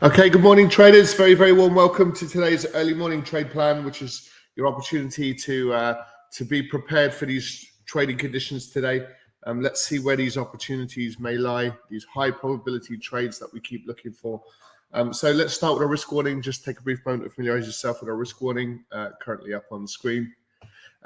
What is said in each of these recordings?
Okay, good morning, traders. Very, very warm welcome to today's early morning trade plan, which is your opportunity to uh, to be prepared for these trading conditions today. Um, let's see where these opportunities may lie, these high probability trades that we keep looking for. Um, so let's start with a risk warning. Just take a brief moment to familiarize yourself with our risk warning, uh, currently up on the screen.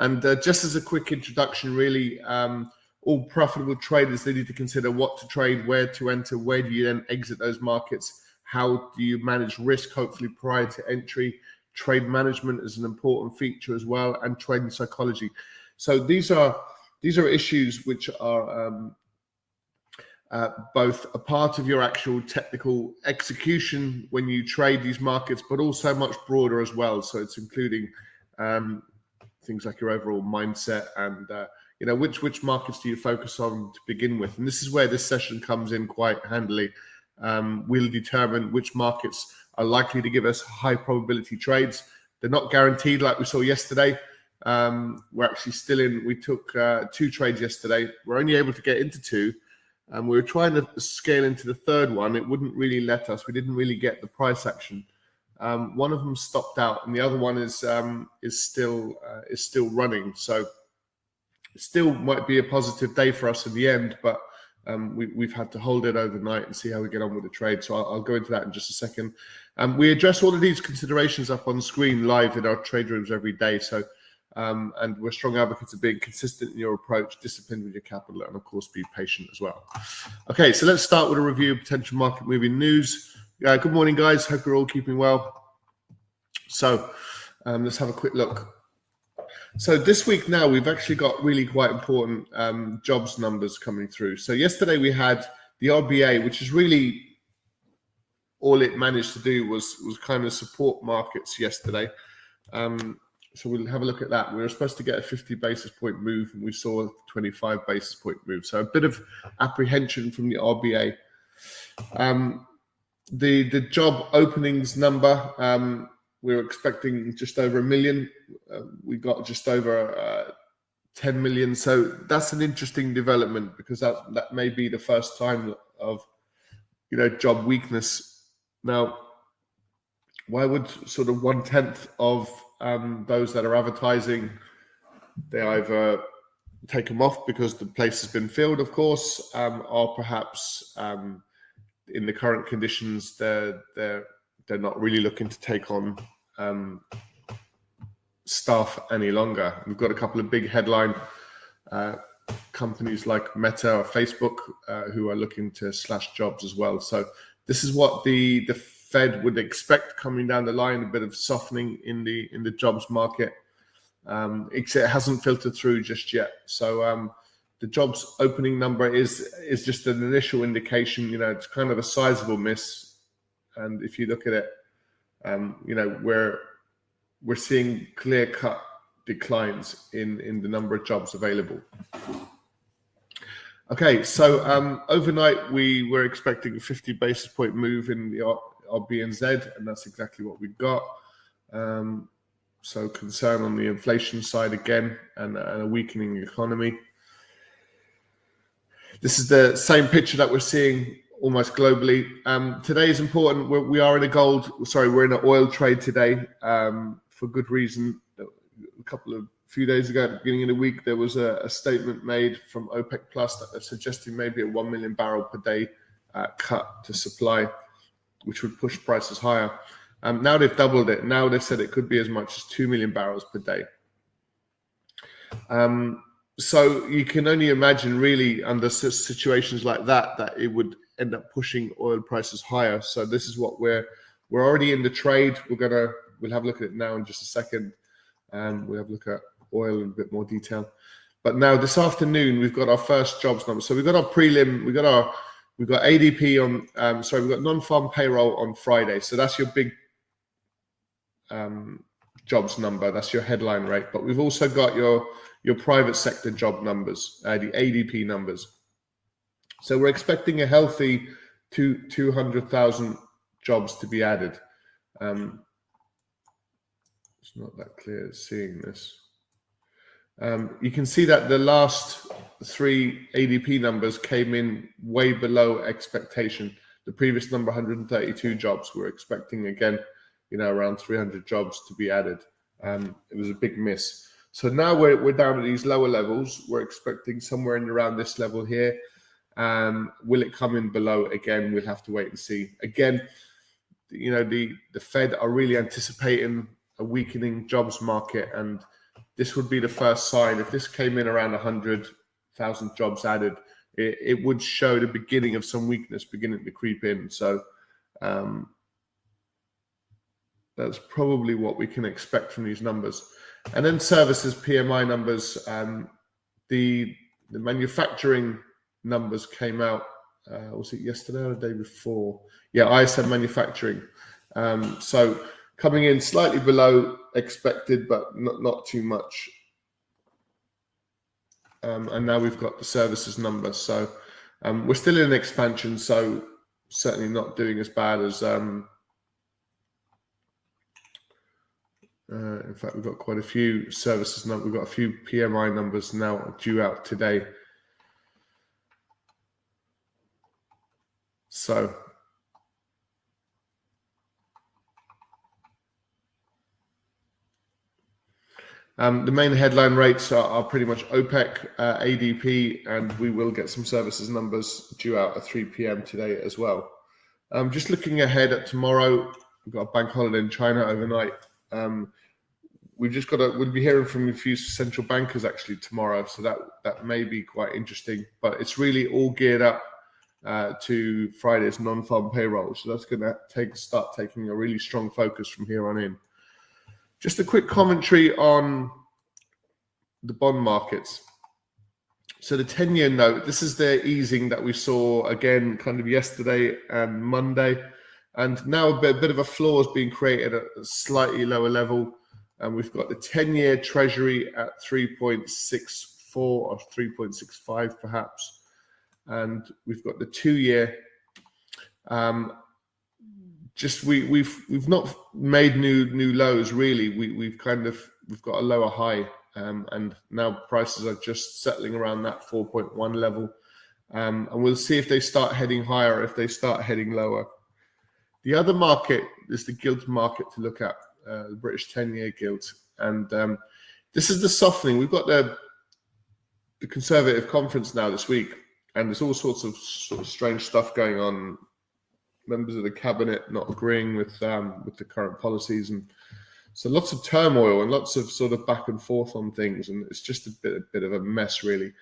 And uh, just as a quick introduction, really, um, all profitable traders they need to consider what to trade, where to enter, where do you then exit those markets how do you manage risk, hopefully prior to entry? Trade management is an important feature as well, and trading psychology. So these are these are issues which are um, uh, both a part of your actual technical execution when you trade these markets, but also much broader as well. So it's including um, things like your overall mindset and uh, you know which which markets do you focus on to begin with. And this is where this session comes in quite handily um, will determine which markets are likely to give us high probability trades. They're not guaranteed, like we saw yesterday. Um, we're actually still in. We took uh, two trades yesterday. We're only able to get into two, and we were trying to scale into the third one. It wouldn't really let us. We didn't really get the price action. Um, one of them stopped out, and the other one is um, is still uh, is still running. So, still might be a positive day for us in the end, but um, we, have had to hold it overnight and see how we get on with the trade. So I'll, I'll go into that in just a second. Um, we address all of these considerations up on screen live in our trade rooms every day. So, um, and we're strong advocates of being consistent in your approach, disciplined with your capital, and of course, be patient as well. Okay, so let's start with a review of potential market moving news. Uh, good morning, guys. Hope you're all keeping well. So, um, let's have a quick look so this week now we've actually got really quite important um, jobs numbers coming through. So yesterday we had the RBA, which is really all it managed to do was was kind of support markets yesterday. Um, so we'll have a look at that. We were supposed to get a 50 basis point move, and we saw a 25 basis point move. So a bit of apprehension from the RBA. Um, the the job openings number um, we were expecting just over a million. Uh, we got just over uh, 10 million. So that's an interesting development because that that may be the first time of you know job weakness. Now, why would sort of one tenth of um, those that are advertising they either take them off because the place has been filled, of course, um, or perhaps um, in the current conditions they're they're they're not really looking to take on um, staff any longer. We've got a couple of big headline uh, companies like Meta or Facebook uh, who are looking to slash jobs as well. So this is what the the Fed would expect coming down the line, a bit of softening in the in the jobs market. Um, it hasn't filtered through just yet. So um, the jobs opening number is is just an initial indication. You know, it's kind of a sizable miss, and if you look at it um, you know, we're we're seeing clear cut declines in in the number of jobs available. Okay, so um, overnight we were expecting a 50 basis point move in the RBNZ, and that's exactly what we got. Um, so concern on the inflation side again, and, and a weakening economy. This is the same picture that we're seeing almost globally. Um, today is important. We're, we are in a gold, sorry, we're in an oil trade today um, for good reason. A couple of few days ago, at the beginning of the week, there was a, a statement made from OPEC Plus that suggesting maybe a 1 million barrel per day uh, cut to supply, which would push prices higher. Um, now they've doubled it. Now they've said it could be as much as 2 million barrels per day. Um, so you can only imagine, really, under situations like that, that it would end up pushing oil prices higher. So this is what we're we're already in the trade. We're gonna we'll have a look at it now in just a second. and we'll have a look at oil in a bit more detail. But now this afternoon we've got our first jobs number. So we've got our prelim, we've got our we've got ADP on um, sorry, we've got non-farm payroll on Friday. So that's your big um, jobs number. That's your headline rate. But we've also got your your private sector job numbers, uh, the ADP numbers. So we're expecting a healthy two, 200,000 jobs to be added. Um, it's not that clear seeing this. Um, you can see that the last three ADP numbers came in way below expectation. the previous number 132 jobs. We're expecting again, you know, around 300 jobs to be added. Um, it was a big miss. So now we're, we're down at these lower levels. We're expecting somewhere in around this level here. Um, will it come in below again? We'll have to wait and see. Again, you know, the, the Fed are really anticipating a weakening jobs market, and this would be the first sign. If this came in around 100,000 jobs added, it, it, would show the beginning of some weakness beginning to creep in. So um, that's probably what we can expect from these numbers. And then services PMI numbers. Um, the the manufacturing numbers came out. Uh, was it yesterday or the day before? Yeah, ISM manufacturing. Um, so coming in slightly below expected, but not not too much. Um, and now we've got the services number. So um, we're still in expansion. So certainly not doing as bad as um, Uh, in fact, we've got quite a few services now. We've got a few PMI numbers now due out today. So, um, the main headline rates are, are pretty much OPEC, uh, ADP, and we will get some services numbers due out at 3 p.m. today as well. Um, just looking ahead at tomorrow, we've got a bank holiday in China overnight. Um, we've just got to we'll be hearing from a few central bankers actually tomorrow so that that may be quite interesting but it's really all geared up uh, to friday's non-farm payroll. So that's going to take start taking a really strong focus from here on in. Just a quick commentary on the bond markets. So the 10 year note this is the easing that we saw again kind of yesterday and monday. And now a bit, a bit of a floor is being created at a slightly lower level. And we've got the 10 year treasury at 3.64 or 3.65 perhaps and we've got the two year um, just we we've we've not made new new lows really we we've kind of we've got a lower high um, and now prices are just settling around that 4.1 level um, and we'll see if they start heading higher if they start heading lower the other market is the gilt market to look at uh, the British 10 year gilt. And um, this is the softening. We've got the, the Conservative conference now this week, and there's all sorts of sort of strange stuff going on. Members of the cabinet not agreeing with um, with the current policies, and so lots of turmoil and lots of sort of back and forth on things, and it's just a bit a bit of a mess, really.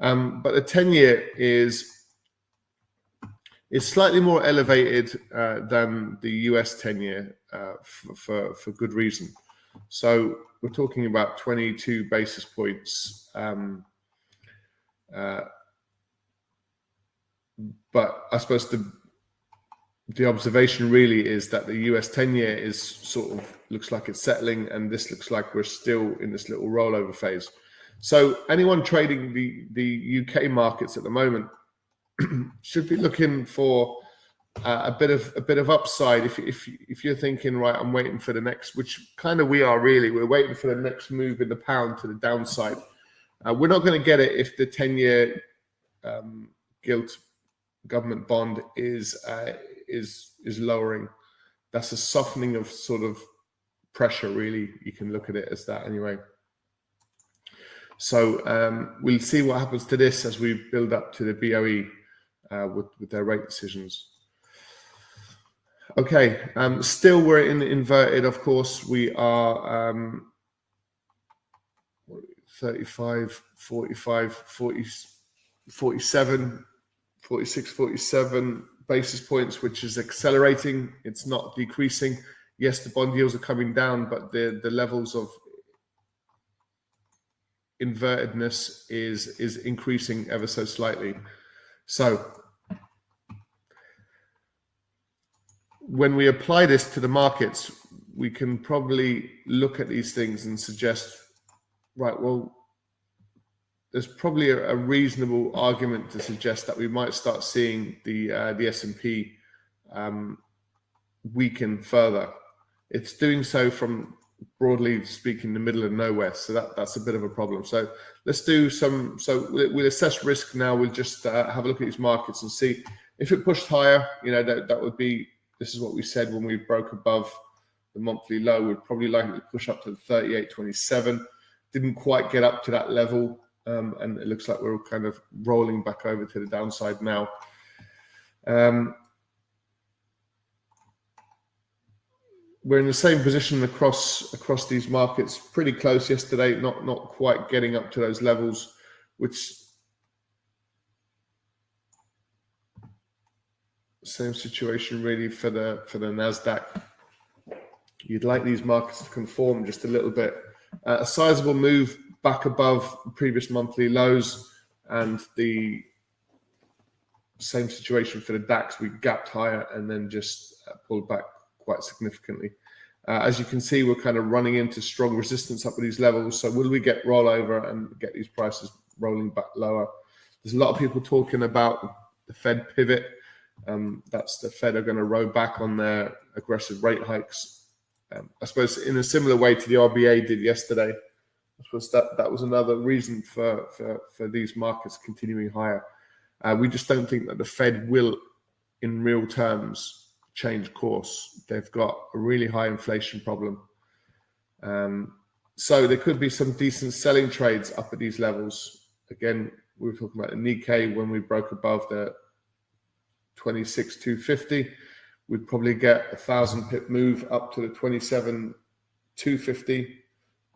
Um, but the ten year is is slightly more elevated uh, than the US 10 year uh, for, for, for, good reason. So we're talking about 22 basis points. Um, uh, but I suppose the the observation really is that the US 10 year is sort of looks like it's settling, and this looks like we're still in this little rollover phase. So anyone trading the the UK markets at the moment should be looking for uh, a bit of a bit of upside if if if you're thinking right i'm waiting for the next which kind of we are really we're waiting for the next move in the pound to the downside uh, we're not going to get it if the 10 year um, gilt government bond is uh, is is lowering that's a softening of sort of pressure really you can look at it as that anyway so um, we'll see what happens to this as we build up to the boe uh, with, with their rate decisions. Okay, um, still we're in inverted, of course. We are um, 35, 45, 40, 47, 46, 47 basis points, which is accelerating. It's not decreasing. Yes, the bond yields are coming down, but the, the levels of invertedness is is increasing ever so slightly. So when we apply this to the markets, we can probably look at these things and suggest, right, well, there's probably a, a reasonable argument to suggest that we might start seeing the uh, the S and P um, weaken further. It's doing so from broadly speaking the middle of nowhere, so that that's a bit of a problem. So let's do some. So we'll, we'll assess risk now. We'll just uh, have a look at these markets and see if it pushed higher, you know, that, that would be, this is what we said when we broke above the monthly low, we'd probably likely to push up to the 38.27. Didn't quite get up to that level. Um, and it looks like we're kind of rolling back over to the downside now. Um, we're in the same position across across these markets, pretty close yesterday, not not quite getting up to those levels, which same situation really for the for the Nasdaq. You'd like these markets to conform just a little bit. Uh, a sizable move back above previous monthly lows, and the same situation for the DAX. We gapped higher and then just uh, pulled back quite significantly. Uh, as you can see, we're kind of running into strong resistance up at these levels. So will we get rollover and get these prices rolling back lower? There's a lot of people talking about the Fed pivot. Um, that's the Fed are going to row back on their aggressive rate hikes. Um, I suppose in a similar way to the RBA did yesterday. I suppose that, that was another reason for, for, for these markets continuing higher. Uh, we just don't think that the Fed will, in real terms, change course. They've got a really high inflation problem. Um, so there could be some decent selling trades up at these levels. Again, we were talking about the Nikkei when we broke above the 26,250. We'd probably get a thousand pip move up to the 27, 250,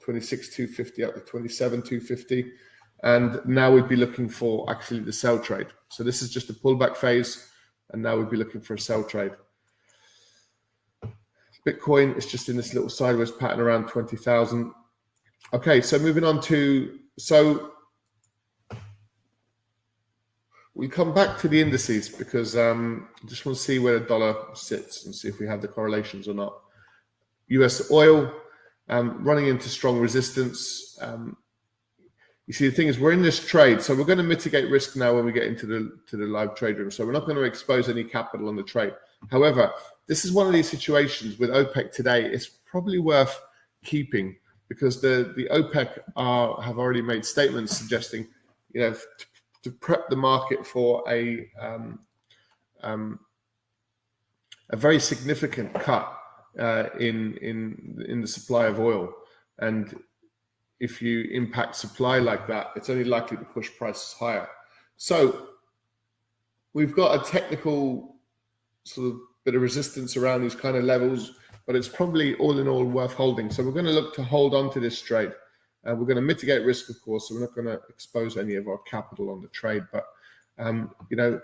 26, 250 up to 27, 250. And now we'd be looking for actually the sell trade. So this is just a pullback phase. And now we'd be looking for a sell trade. Bitcoin is just in this little sideways pattern around 20,000. Okay, so moving on to, so we come back to the indices because um, I just want to see where the dollar sits and see if we have the correlations or not. US oil um, running into strong resistance. Um, you see, the thing is, we're in this trade, so we're going to mitigate risk now when we get into the to the live trade room. So we're not going to expose any capital on the trade. However, this is one of these situations with OPEC today. It's probably worth keeping because the the OPEC are have already made statements suggesting, you know, to, to prep the market for a um, um, a very significant cut uh, in in in the supply of oil, and if you impact supply like that, it's only likely to push prices higher. So we've got a technical sort of bit of resistance around these kind of levels, but it's probably all in all worth holding. So we're going to look to hold on to this trade. Uh, we're going to mitigate risk, of course, so we're not going to expose any of our capital on the trade. But um, you know,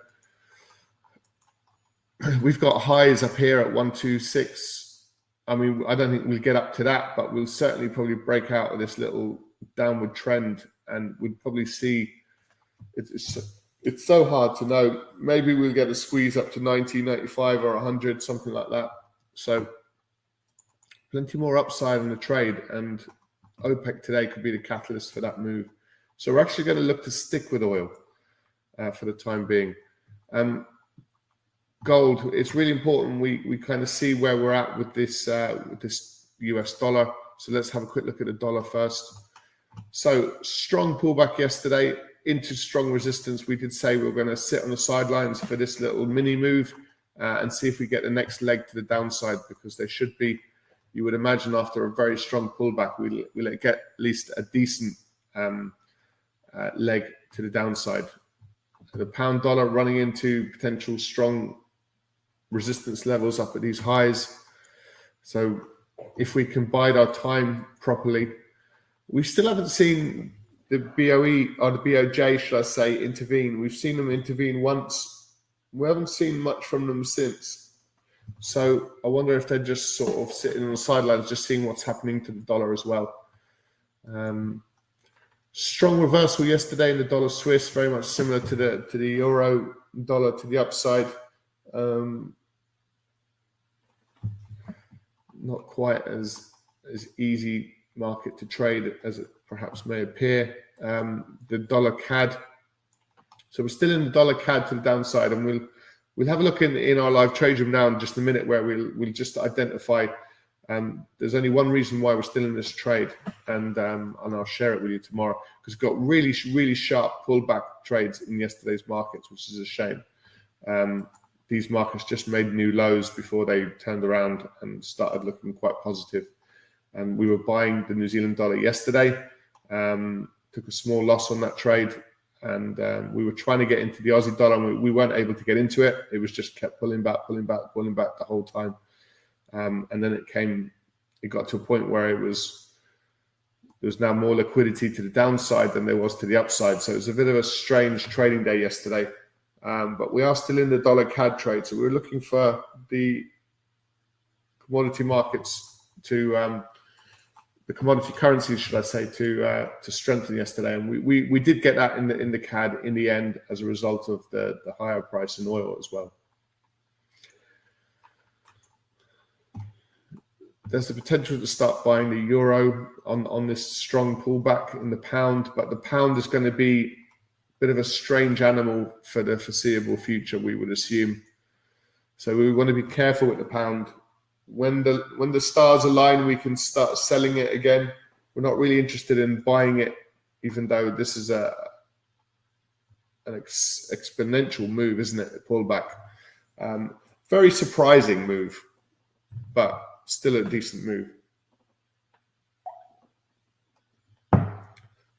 we've got highs up here at one two six. I mean, I don't think we'll get up to that, but we'll certainly probably break out of this little downward trend, and we'd probably see it's it's so hard to know. Maybe we'll get a squeeze up to 90, 95 or 100, something like that. So plenty more upside in the trade, and OPEC today could be the catalyst for that move. So we're actually going to look to stick with oil uh, for the time being. Um, gold, it's really important we we kind of see where we're at with this uh, with this US dollar. So let's have a quick look at the dollar first. So strong pullback yesterday into strong resistance, we did say we are going to sit on the sidelines for this little mini move uh, and see if we get the next leg to the downside because there should be, you would imagine, after a very strong pullback, we'll, we'll get at least a decent um, uh, leg to the downside. The pound dollar running into potential strong resistance levels up at these highs. So if we can bide our time properly, we still haven't seen the BOE or the BOJ, should I say, intervene. We've seen them intervene once. We haven't seen much from them since. So I wonder if they're just sort of sitting on the sidelines, just seeing what's happening to the dollar as well. Um, strong reversal yesterday in the dollar Swiss, very much similar to the to the euro dollar to the upside. Um, not quite as as easy market to trade as it perhaps may appear. Um, the dollar CAD. So we're still in the dollar CAD to the downside, and we'll we'll have a look in in our live trade room now in just a minute where we'll we'll just identify. Um, there's only one reason why we're still in this trade, and um, and I'll share it with you tomorrow because we've got really really sharp pullback trades in yesterday's markets, which is a shame. Um, these markets just made new lows before they turned around and started looking quite positive. And we were buying the New Zealand dollar yesterday. Um, took a small loss on that trade, and um, we were trying to get into the Aussie dollar, and we, we, weren't able to get into it. It was just kept pulling back, pulling back, pulling back the whole time. Um, and then it came, it got to a point where it was there was now more liquidity to the downside than there was to the upside. So it was a bit of a strange trading day yesterday. Um, but we are still in the dollar CAD trade. So we are looking for the commodity markets to um, the commodity currencies, should I say, to uh, to strengthen yesterday, and we, we we did get that in the in the CAD in the end as a result of the the higher price in oil as well. there's the potential to start buying the euro on, on this strong pullback in the pound, but the pound is going to be bit of a strange animal for the foreseeable future, we would assume. So we want to be careful with the pound. When the when the stars align, we can start selling it again. We're not really interested in buying it, even though this is a an ex- exponential move, isn't it? A pullback. Um, very surprising move, but still a decent move.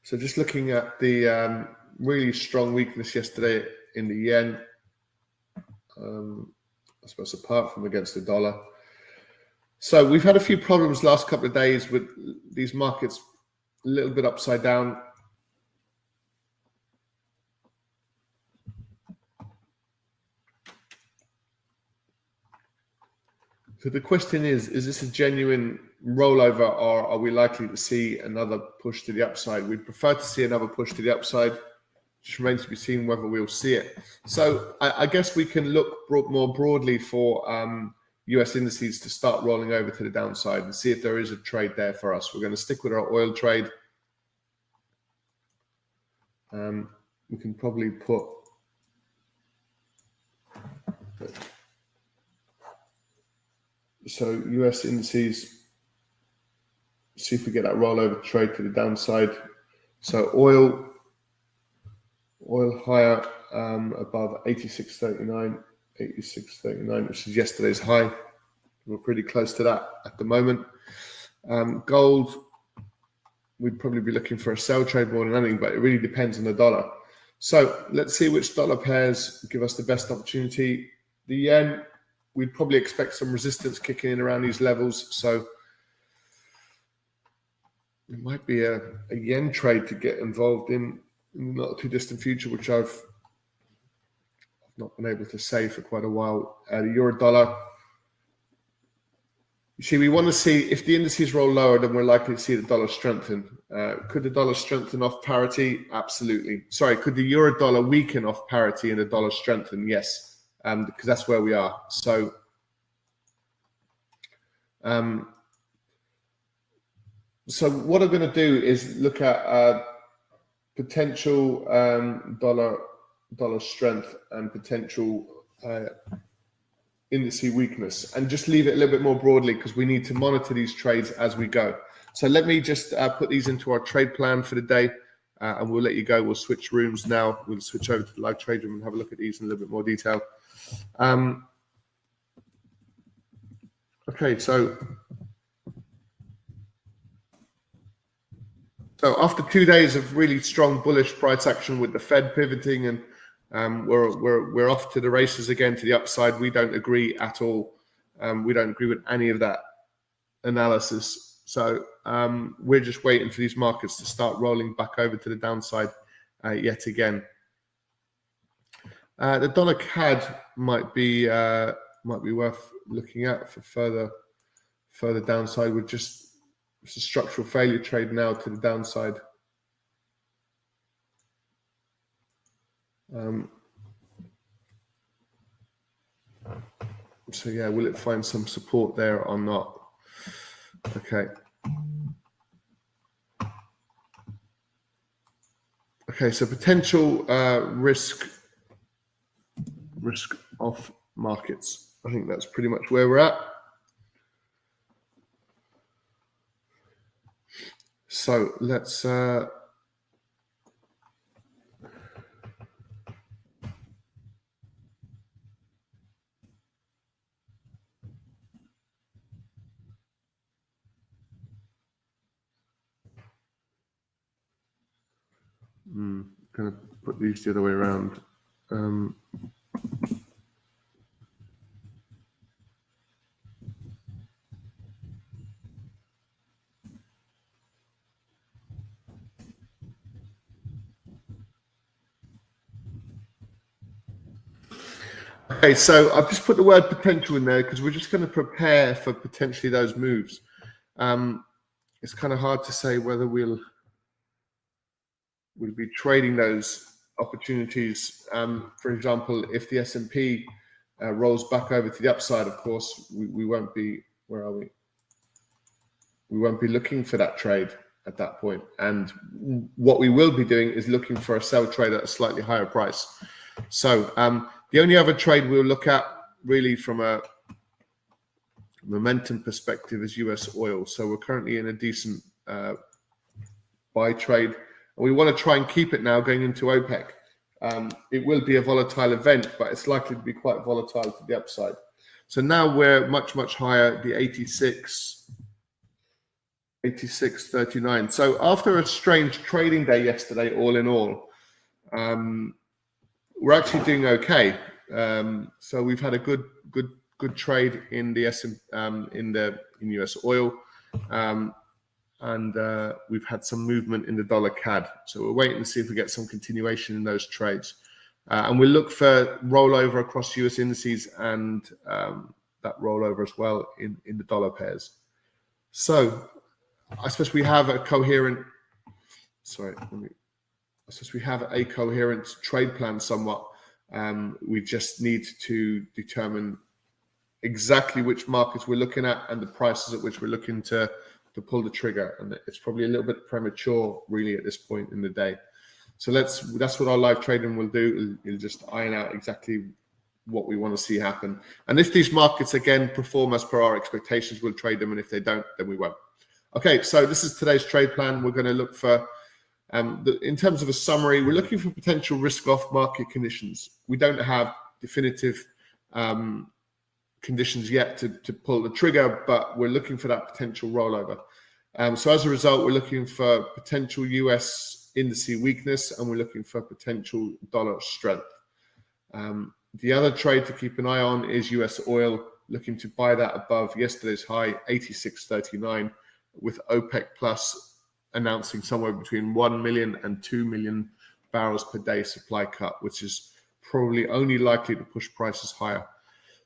So just looking at the um, really strong weakness yesterday in the yen, um, I suppose apart from against the dollar. So we've had a few problems last couple of days with these markets a little bit upside down. So the question is: Is this a genuine rollover, or are we likely to see another push to the upside? We'd prefer to see another push to the upside. Remains to be seen whether we'll see it. So I, I guess we can look broad, more broadly for um, US indices to start rolling over to the downside and see if there is a trade there for us. We're going to stick with our oil trade. Um, we can probably put so US indices, see if we get that rollover trade to the downside. So oil, oil higher um, above 86.39, 86.39, which is yesterday's high. We're pretty close to that at the moment. Um, gold, we'd probably be looking for a sell trade more than anything, but it really depends on the dollar. So let's see which dollar pairs give us the best opportunity. The yen, we'd probably expect some resistance kicking in around these levels. So it might be a, a yen trade to get involved in not too distant future, which I've not been able to say for quite a while. Uh, euro dollar. You see, we want to see if the indices roll lower, then we're likely to see the dollar strengthen. Uh, could the dollar strengthen off parity? Absolutely. Sorry, could the euro dollar weaken off parity and the dollar strengthen? Yes um, because that's where we are. So, um, so what I'm going to do is look at uh, potential um, dollar dollar strength and potential uh, indice weakness, and just leave it a little bit more broadly because we need to monitor these trades as we go. So let me just uh, put these into our trade plan for the day. Uh, and we'll let you go. We'll switch rooms now. We'll switch over to the live trade room and have a look at these in a little bit more detail. Um, okay, so so after two days of really strong bullish price action with the Fed pivoting and um, we're we're we're off to the races again to the upside. We don't agree at all. Um, we don't agree with any of that analysis. So um, we're just waiting for these markets to start rolling back over to the downside uh, yet again. Uh, the dollar CAD might be uh, might be worth looking at for further further downside. We're just it's a structural failure trade now to the downside. Um, so yeah, will it find some support there or not? Okay. Okay, so potential uh, risk risk off markets. I think that's pretty much where we're at. So let's uh, Hmm, gonna put these the other way around. Um, Okay, so I've just put the word potential in there because we're just going to prepare for potentially those moves. Um, it's kind of hard to say whether we'll we'll be trading those opportunities. Um, for example, if the S and P uh, rolls back over to the upside, of course, we, we won't be. Where are we? We won't be looking for that trade at that point. And what we will be doing is looking for a sell trade at a slightly higher price. So um, the only other trade we'll look at really from a momentum perspective is US oil. So we're currently in a decent uh, buy trade. And we want to try and keep it now going into OPEC. Um, it will be a volatile event, but it's likely to be quite volatile to the upside. So now we're much, much higher, the 86, 86.39. So after a strange trading day yesterday, all in all, um, we're actually doing okay. Um, so we've had a good, good, good trade in the S um, in the in US oil, um, and uh, we've had some movement in the dollar CAD. So we're waiting to see if we get some continuation in those trades, uh, and we'll look for rollover across US indices and um, that rollover as well in in the dollar pairs. So I suppose we have a coherent. Sorry, me since we have a coherent trade plan somewhat, um, we just need to determine exactly which markets we're looking at and the prices at which we're looking to to pull the trigger. And it's probably a little bit premature, really, at this point in the day. So let's that's what our live trading will do. It'll, just iron out exactly what we want to see happen. And if these markets again perform as per our expectations, we'll trade them. And if they don't, then we won't. Okay, so this is today's trade plan. We're going to look for um, the, in terms of a summary, we're looking for potential risk-off market conditions. We don't have definitive um, conditions yet to, to pull the trigger, but we're looking for that potential rollover. Um, so as a result, we're looking for potential US indice weakness and we're looking for potential dollar strength. Um, the other trade to keep an eye on is US oil, looking to buy that above yesterday's high, 86.39, with OPEC plus announcing somewhere between 1 million and 2 million barrels per day supply cut, which is probably only likely to push prices higher.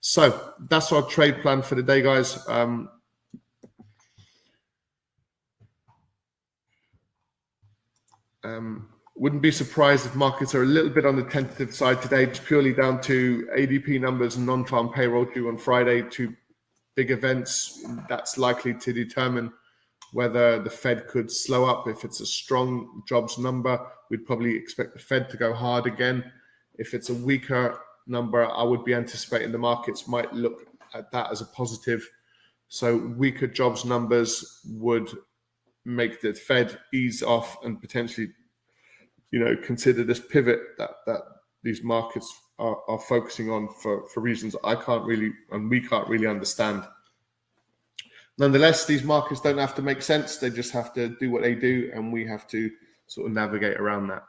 So that's our trade plan for the day, guys. Um, um, wouldn't be surprised if markets are a little bit on the tentative side today, just purely down to ADP numbers and non-farm payroll due on Friday, two big events. That's likely to determine whether the Fed could slow up. If it's a strong jobs number, we'd probably expect the Fed to go hard again. If it's a weaker number, I would be anticipating the markets might look at that as a positive. So weaker jobs numbers would make the Fed ease off and potentially, you know, consider this pivot that that these markets are, are focusing on for, for reasons I can't really and we can't really understand. Nonetheless, these markets don't have to make sense. They just have to do what they do, and we have to sort of navigate around that.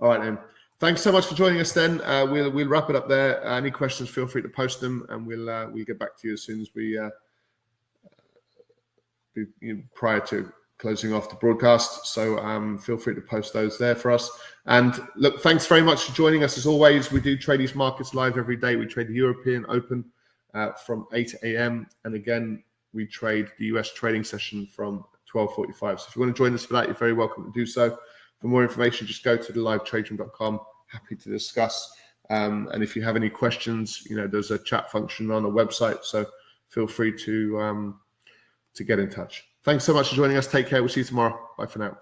All right, then. Thanks so much for joining us. Then uh, we'll we'll wrap it up there. Uh, any questions? Feel free to post them, and we'll uh, we'll get back to you as soon as we uh, be, you know, prior to closing off the broadcast. So um, feel free to post those there for us. And look, thanks very much for joining us. As always, we do trade these markets live every day. We trade the European Open uh, from 8 a.m. and again we trade the US trading session from 12:45. So if you want to join us for that, you're very welcome to do so. For more information, just go to the livetrading.com. Happy to discuss. Um, and if you have any questions, you know there's a chat function on the website, so feel free to um, to get in touch. Thanks so much for joining us. Take care. We'll see you tomorrow. Bye for now.